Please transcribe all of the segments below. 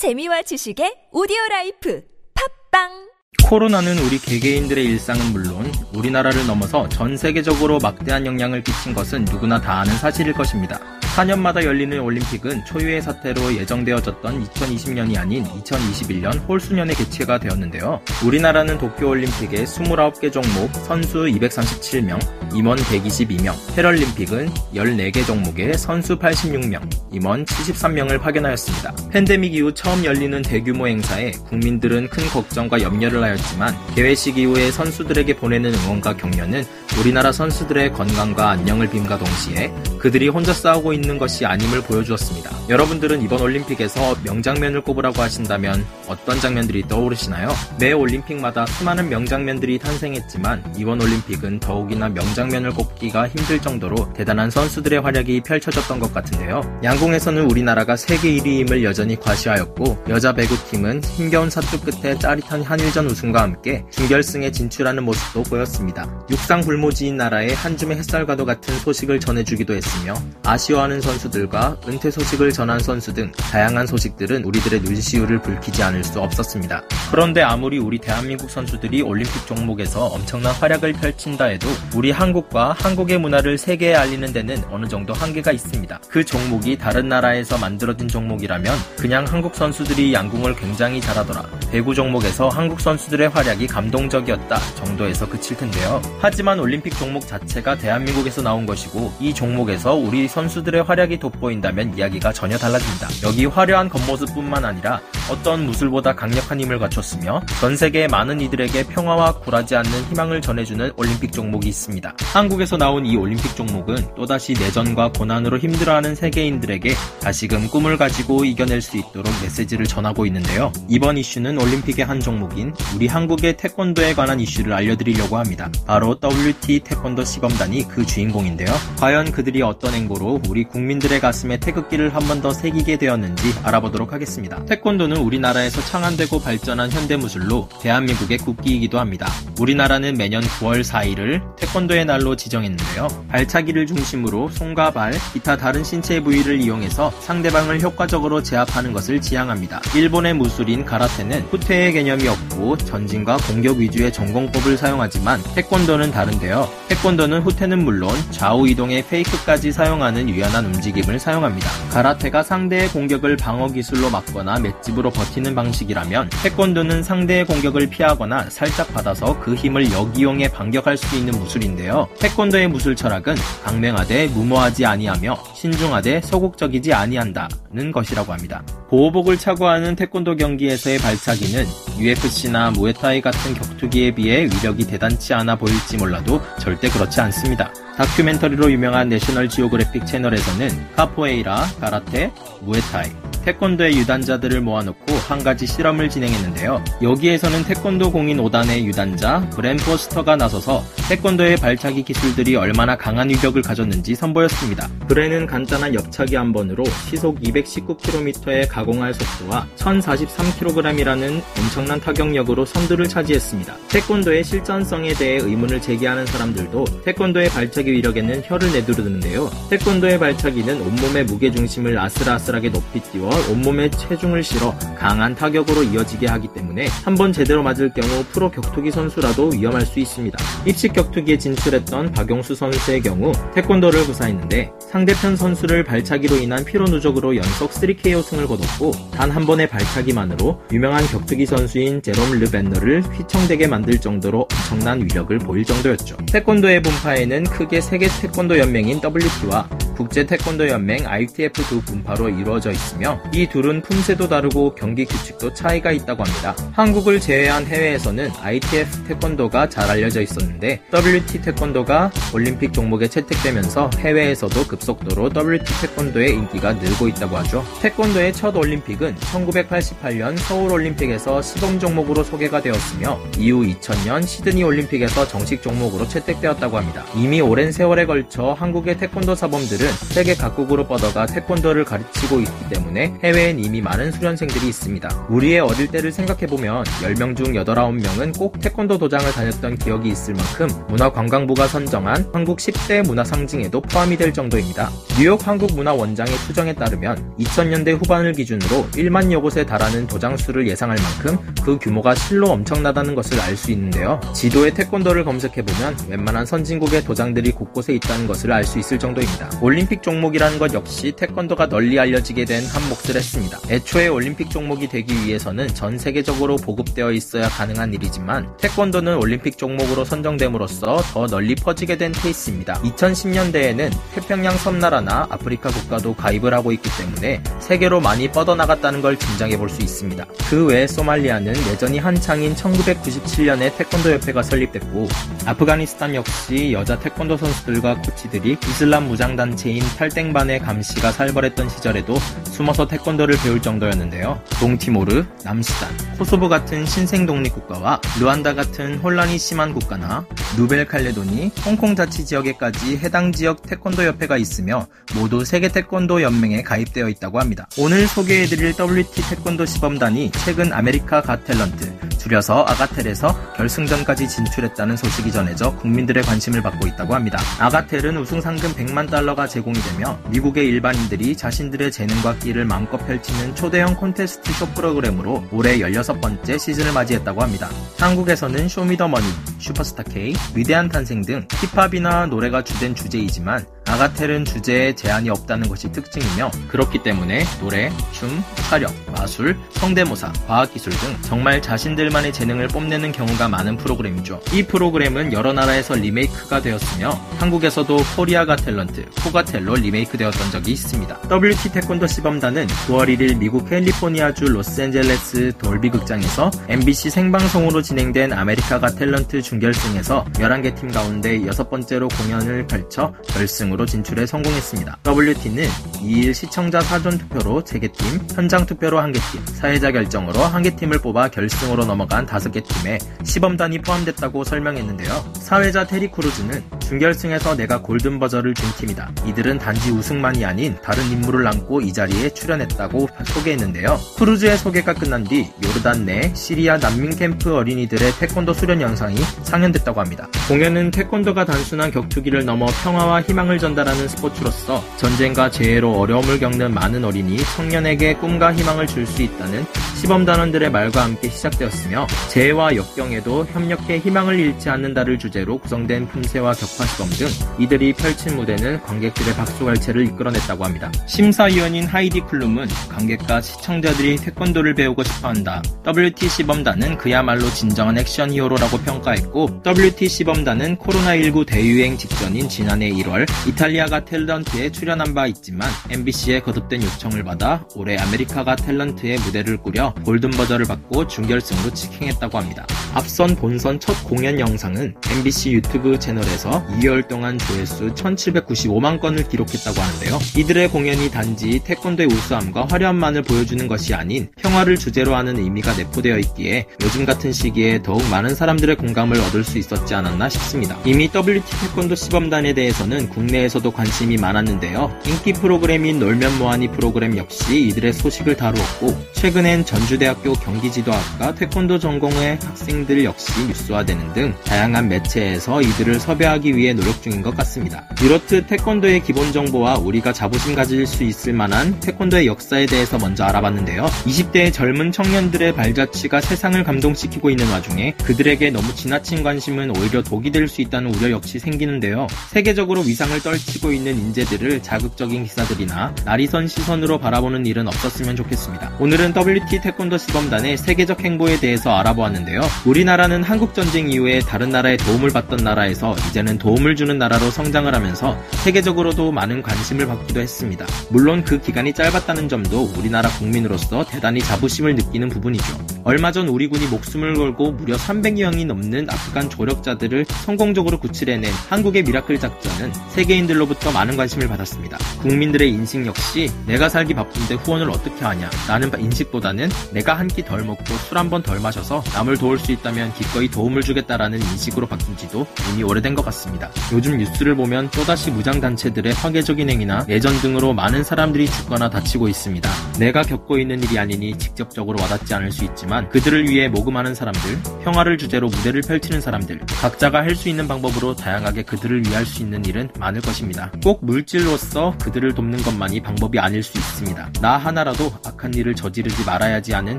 재미와 지식의 오디오 라이프. 팟빵 코로나는 우리 개개인들의 일상은 물론 우리나라를 넘어서 전 세계적으로 막대한 영향을 끼친 것은 누구나 다 아는 사실일 것입니다. 4년마다 열리는 올림픽은 초유의 사태로 예정되어졌던 2020년이 아닌 2021년 홀수년에 개최가 되었는데요. 우리나라는 도쿄올림픽의 29개 종목 선수 237명, 임원 122명, 패럴림픽은 14개 종목에 선수 86명, 임원 73명을 파견하였습니다. 팬데믹 이후 처음 열리는 대규모 행사에 국민들은 큰 걱정과 염려를 하였 지만 개회식 이후에 선수들에게 보내는 응원과 격려는 우리나라 선수들의 건강과 안녕을 빔과 동시에 그들이 혼자 싸우고 있는 것이 아님을 보여주었습니다. 여러분들은 이번 올림픽에서 명장면을 꼽으라고 하신다면 어떤 장면들이 떠오르시나요? 매 올림픽마다 수많은 명장면들이 탄생했지만 이번 올림픽은 더욱이나 명장면을 꼽기가 힘들 정도로 대단한 선수들의 활약이 펼쳐졌던 것 같은데요. 양궁에서는 우리나라가 세계 1위임을 여전히 과시하였고 여자 배구팀은 힘겨운 사투 끝에 짜릿한 한일전 우승 과 함께 준결승에 진출하는 모습도 보였습니다. 육상 불모지인 나라의 한 줌의 햇살과도 같은 소식을 전해주기도 했으며 아쉬워하는 선수들과 은퇴 소식을 전한 선수 등 다양한 소식들은 우리들의 눈시울을 붉히지 않을 수 없었습니다. 그런데 아무리 우리 대한민국 선수들이 올림픽 종목에서 엄청난 활약을 펼친다 해도 우리 한국과 한국의 문화를 세계에 알리는 데는 어느 정도 한계가 있습니다. 그 종목이 다른 나라에서 만들어진 종목이라면 그냥 한국 선수들이 양궁을 굉장히 잘하더라. 배구 종목에서 한국 선수들의 활약이 감동적이었다 정도에서 그칠 텐데요. 하지만 올림픽 종목 자체가 대한민국에서 나온 것이고 이 종목에서 우리 선수들의 활약이 돋보인다면 이야기가 전혀 달라집니다. 여기 화려한 겉모습뿐만 아니라 어떤 무술보다 강력한 힘을 갖췄으며 전 세계의 많은 이들에게 평화와 굴하지 않는 희망을 전해주는 올림픽 종목이 있습니다. 한국에서 나온 이 올림픽 종목은 또다시 내전과 고난으로 힘들어하는 세계인들에게 다시금 꿈을 가지고 이겨낼 수 있도록 메시지를 전하고 있는데요. 이번 이슈는 올림픽의 한 종목인 우리 한국의 태권도에 관한 이슈를 알려드리려고 합니다. 바로 WT 태권도 시범단이 그 주인공인데요. 과연 그들이 어떤 행보로 우리 국민들의 가슴에 태극기를 한 번 더 새기게 되었는지 알아보도록 하겠습니다. 태권도는 우리나라에서 창안되고 발전한 현대무술로 대한민국의 국기이기도 합니다. 우리나라는 매년 9월 4일을 태권도의 날로 지정했는데요. 발차기를 중심으로 손과 발, 기타 다른 신체 부위를 이용해서 상대방을 효과적으로 제압하는 것을 지향합니다. 일본의 무술인 가라테는 후퇴의 개념이 없고 전진과 공격 위주의 전공법을 사용하지만 태권도는 다른데요. 태권도는 후퇴는 물론 좌우 이동의 페이크까지 사용하는 유연한 움직임을 사용합니다. 가라테가 상대의 공격을 방어 기술로 막거나 맷집으로 버티는 방식이라면 태권도는 상대의 공격을 피하거나 살짝 받아서 그 힘을 역이용해 반격할 수 있는 무술인데요. 태권도의 무술 철학은 강맹하되 무모하지 아니하며 신중하되 소극적이지 아니한다 는 것이라고 합니다. 보호복을 차고 하는 태권도 경기에서의 발차기는 UFC나 무에타이 같은 격투기에 비해 위력이 대단치 않아 보일지 몰라도 절대 그렇지 않습니다. 다큐멘터리로 유명한 내셔널 지오그래픽 채널에서는 카포에이라, 가라테, 무에타이, 태권도의 유단자들을 모아놓고 한 가지 실험을 진행했는데요. 여기에서는 태권도 공인 5단의 유단자 브랜 포스터가 나서서 태권도의 발차기 기술들이 얼마나 강한 위력을 가졌는지 선보였습니다. 브랜은 간단한 옆차기 한 번으로 시속 219km의 가공할 속도와 1043kg이라는 엄청난 타격력으로 선두를 차지했습니다. 태권도의 실전성에 대해 의문을 제기하는 사람들도 태권도의 발차기 위력에는 혀를 내두르는데요. 태권도의 발차기는 온몸의 무게중심을 아슬아슬하게 높이 띄워 온몸에 체중을 실어 강한 타격으로 이어지게 하기 때문에 한 번 제대로 맞을 경우 프로 격투기 선수라도 위험할 수 있습니다. 입식 격투기에 진출했던 박용수 선수의 경우 태권도를 구사했는데 상대편 선수를 발차기로 인한 피로 누적으로 연속 3KO 승을 거뒀고 단 한 번의 발차기만으로 유명한 격투기 선수인 제롬 르벤너를 휘청되게 만들 정도로 엄청난 위력을 보일 정도였죠. 태권도의 분파에는 크게 세계 태권도 연맹인 WT와 국제 태권도 연맹 ITF 두 분파로 이루어져 있으며 이 둘은 품새도 다르고 경기 규칙도 차이가 있다고 합니다. 한국을 제외한 해외에서는 ITF 태권도가 잘 알려져 있었는데 WT 태권도가 올림픽 종목에 채택되면서 해외에서도 급속도로 WT 태권도의 인기가 늘고 있다고 하죠. 태권도의 첫 올림픽은 1988년 서울 올림픽에서 시범 종목으로 소개가 되었으며 이후 2000년 시드니 올림픽에서 정식 종목으로 채택되었다고 합니다. 이미 오랜 세월에 걸쳐 한국의 태권도 사범들은 세계 각국으로 뻗어가 태권도를 가르치고 있기 때문에 해외엔 이미 많은 수련생들이 있습니다. 우리의 어릴 때를 생각해보면 10명 중 8, 9명은 꼭 태권도 도장을 다녔던 기억이 있을 만큼 문화관광부가 선정한 한국 10대 문화 상징에도 포함이 될 정도입니다. 뉴욕 한국문화원장의 추정에 따르면 2000년대 후반을 기준으로 1만여 곳에 달하는 도장 수를 예상할 만큼 그 규모가 실로 엄청나다는 것을 알 수 있는데요. 지도에 태권도를 검색해보면 웬만한 선진국의 도장들이 곳곳에 있다는 것을 알 수 있을 정도입니다. 올림픽 종목이라는 것 역시 태권도가 널리 알려지게 된 한 몫을 했습니다. 애초에 올림픽 종목 이 되기 위해서는 전 세계적으로 보급되어 있어야 가능한 일이지만 태권도는 올림픽 종목으로 선정됨으로써 더 널리 퍼지게 된 케이스입니다. 2010년대에는 태평양 섬나라나 아프리카 국가도 가입을 하고 있기 때문에 세계로 많이 뻗어나갔다는 걸 짐작해 볼 수 있습니다. 그외 소말리아는 내전이 한창인 1997년에 태권도 협회가 설립됐고 아프가니스탄 역시 여자 태권도 선수들과 코치들이 이슬람 무장단체인 탈땡반의 감시가 살벌했던 시절에도 숨어서 태권도를 배울 정도였는데요. 동티모르, 남수단, 코소보 같은 신생 독립 국가와 르완다 같은 혼란이 심한 국가나 누벨 칼레도니, 홍콩 자치 지역에까지 해당 지역 태권도 협회가 있으며 모두 세계 태권도 연맹에 가입되어 있다고 합니다. 오늘 소개해드릴 WT 태권도 시범단이 최근 아메리카 갓 탤런트, 줄여서 아갓탤에서 결승전까지 진출했다는 소식이 전해져 국민들의 관심을 받고 있다고 합니다. 아갓탤은 우승 상금 100만 달러가 제공이 되며 미국의 일반인들이 자신들의 재능과 끼를 마음껏 펼치는 초대형 콘테스트 쇼 프로그램으로 올해 16번째 시즌을 맞이했다고 합니다. 한국에서는 쇼미더머니, 슈퍼스타 K, 위대한 탄생 등 힙합이나 노래가 주된 주제이지만 아갓탤은 주제에 제한이 없다는 것이 특징이며 그렇기 때문에 노래, 춤, 차력, 마술, 성대모사, 과학기술 등 정말 자신들만의 재능을 뽐내는 경우가 많은 프로그램이죠. 이 프로그램은 여러 나라에서 리메이크가 되었으며 한국에서도 코리아 갓 탤런트, 코갓탤로 리메이크 되었던 적이 있습니다. WT 태권도 시범단은 9월 1일 미국 캘리포니아주 로스앤젤레스 돌비 극장에서 NBC 생방송으로 진행된 아메리카 갓 탤런트 준결승에서 11개 팀 가운데 여섯 번째로 공연을 펼쳐 결승으로 진출에 성공했습니다. WT는 2일 시청자 사전 투표로 3개 팀, 현장 투표로 1개 팀, 사회자 결정으로 1개 팀을 뽑아 결승으로 넘어간 5개 팀에 시범단이 포함됐다고 설명했는데요. 사회자 테리 크루즈는 준결승에서 내가 골든버저를 준 팀이다. 이들은 단지 우승만이 아닌 다른 임무를 안고 이 자리에 출연했다고 소개했는데요. 크루즈의 소개가 끝난 뒤 요르단 내 시리아 난민 캠프 어린이들의 태권도 수련 영상이 상영됐다고 합니다. 공연은 태권도가 단순한 격투기를 넘어 평화와 희망을 전달하는 스포츠로서 전쟁과 재해로 어려움을 겪는 많은 어린이, 청년에게 꿈과 희망을 줄 수 있다는 시범단원들의 말과 함께 시작되었으며 재해와 역경에도 협력해 희망을 잃지 않는다를 주제로 구성된 품새와 격파 시범 등 이들이 펼친 무대는 관객들의 박수갈채를 이끌어냈다고 합니다. 심사위원인 하이디 클룸은 관객과 시청자들이 태권도를 배우고 싶어한다. WT 시범단은 그야말로 진정한 액션 히어로라고 평가했고 WT 시범단은 코로나19 대유행 직전인 지난해 1월 이탈리아 갓 탤런트에 출연한 바 있지만 NBC의 거듭된 요청을 받아 올해 아메리카 갓 탤런트의 무대를 꾸려 골든 버저를 받고 준결승으로 직행했다고 합니다. 앞선 본선 첫 공연 영상은 MBC 유튜브 채널에서 2개월 동안 조회수 1795만 건을 기록했다고 하는데요. 이들의 공연이 단지 태권도의 우수함과 화려함만을 보여주는 것이 아닌 평화를 주제로 하는 의미가 내포되어 있기에 요즘 같은 시기에 더욱 많은 사람들의 공감을 얻을 수 있었지 않았나 싶습니다. 이미 WT 태권도 시범단에 대해서는 국내에서도 관심이 많았는데요. 인기 프로그램인 놀면 뭐하니 프로그램 역시 이들의 소식을 다루었고 최근엔 전주대학교 경기지도학과 태권도 전공의 학생들 역시 뉴스화되는 등 다양한 매체에서 이들을 섭외하기 위해 노력 중인 것 같습니다. 이렇듯 태권도의 기본 정보와 우리가 자부심 가질 수 있을 만한 태권도의 역사에 대해서 먼저 알아봤는데요. 20대의 젊은 청년들의 발자취가 세상을 감동시키고 있는 와중에 그들에게 너무 지나친 관심은 오히려 독이 될 수 있다는 우려 역시 생기는데요. 세계적으로 위상을 떨치고 있는 인재들을 자극적인 기사들이나 나리선 시선으로 바라보는 일은 없었으면 좋겠습니다. 오늘은 WT 태권도 시범단의 세계적 행보에 대해서 알아보았는데요. 우리나라는 한국 전쟁 이후에 다른 나라의 도움을 받던 나라에서 이제는 도움을 주는 나라로 성장을 하면서 세계적으로도 많은 관심을 받기도 했습니다. 물론 그 기간이 짧았다는 점도 우리나라 국민으로서 대단히 자부심을 느끼는 부분이죠. 얼마 전 우리 군이 목숨을 걸고 무려 300명이 넘는 아프간 조력자들을 성공적으로 구출해낸 한국의 미라클 작전은 세계인들로부터 많은 관심을 받았습니다. 국민들의 인식 역시 내가 살기 바쁜데 후원을 어떻게 하냐 라는 인식보다는 내가 한 끼 덜 먹고 술 한 번 덜 마셔서 남을 도울 수 있다면 기꺼이 도움을 주겠다라는 인식으로 바뀐 지도 이미 오래된 것 같습니다. 요즘 뉴스를 보면 또다시 무장단체들의 파괴적인 행위나 내전 등으로 많은 사람들이 죽거나 다치고 있습니다. 내가 겪고 있는 일이 아니니 직접적으로 와닿지 않을 수 있지만 그들을 위해 모금하는 사람들, 평화를 주제로 무대를 펼치는 사람들, 각자가 할 수 있는 방법으로 다양하게 그들을 위할 수 있는 일은 많을 것입니다. 꼭 물질로서 그들을 돕는 것만이 방법이 아닐 수 있습니다. 나 하나라도 악한 일을 저지르지 말아야지 하는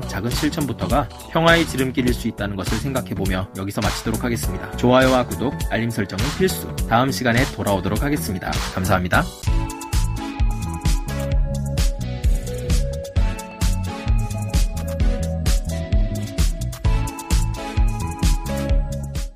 작은 실천부터가 평화의 지름길일 수 있다는 것을 생각해보며 여기서 마치도록 하겠습니다. 좋아요와 구독, 알림 설정은 필수. 다음 시간에 돌아오도록 하겠습니다. 감사합니다.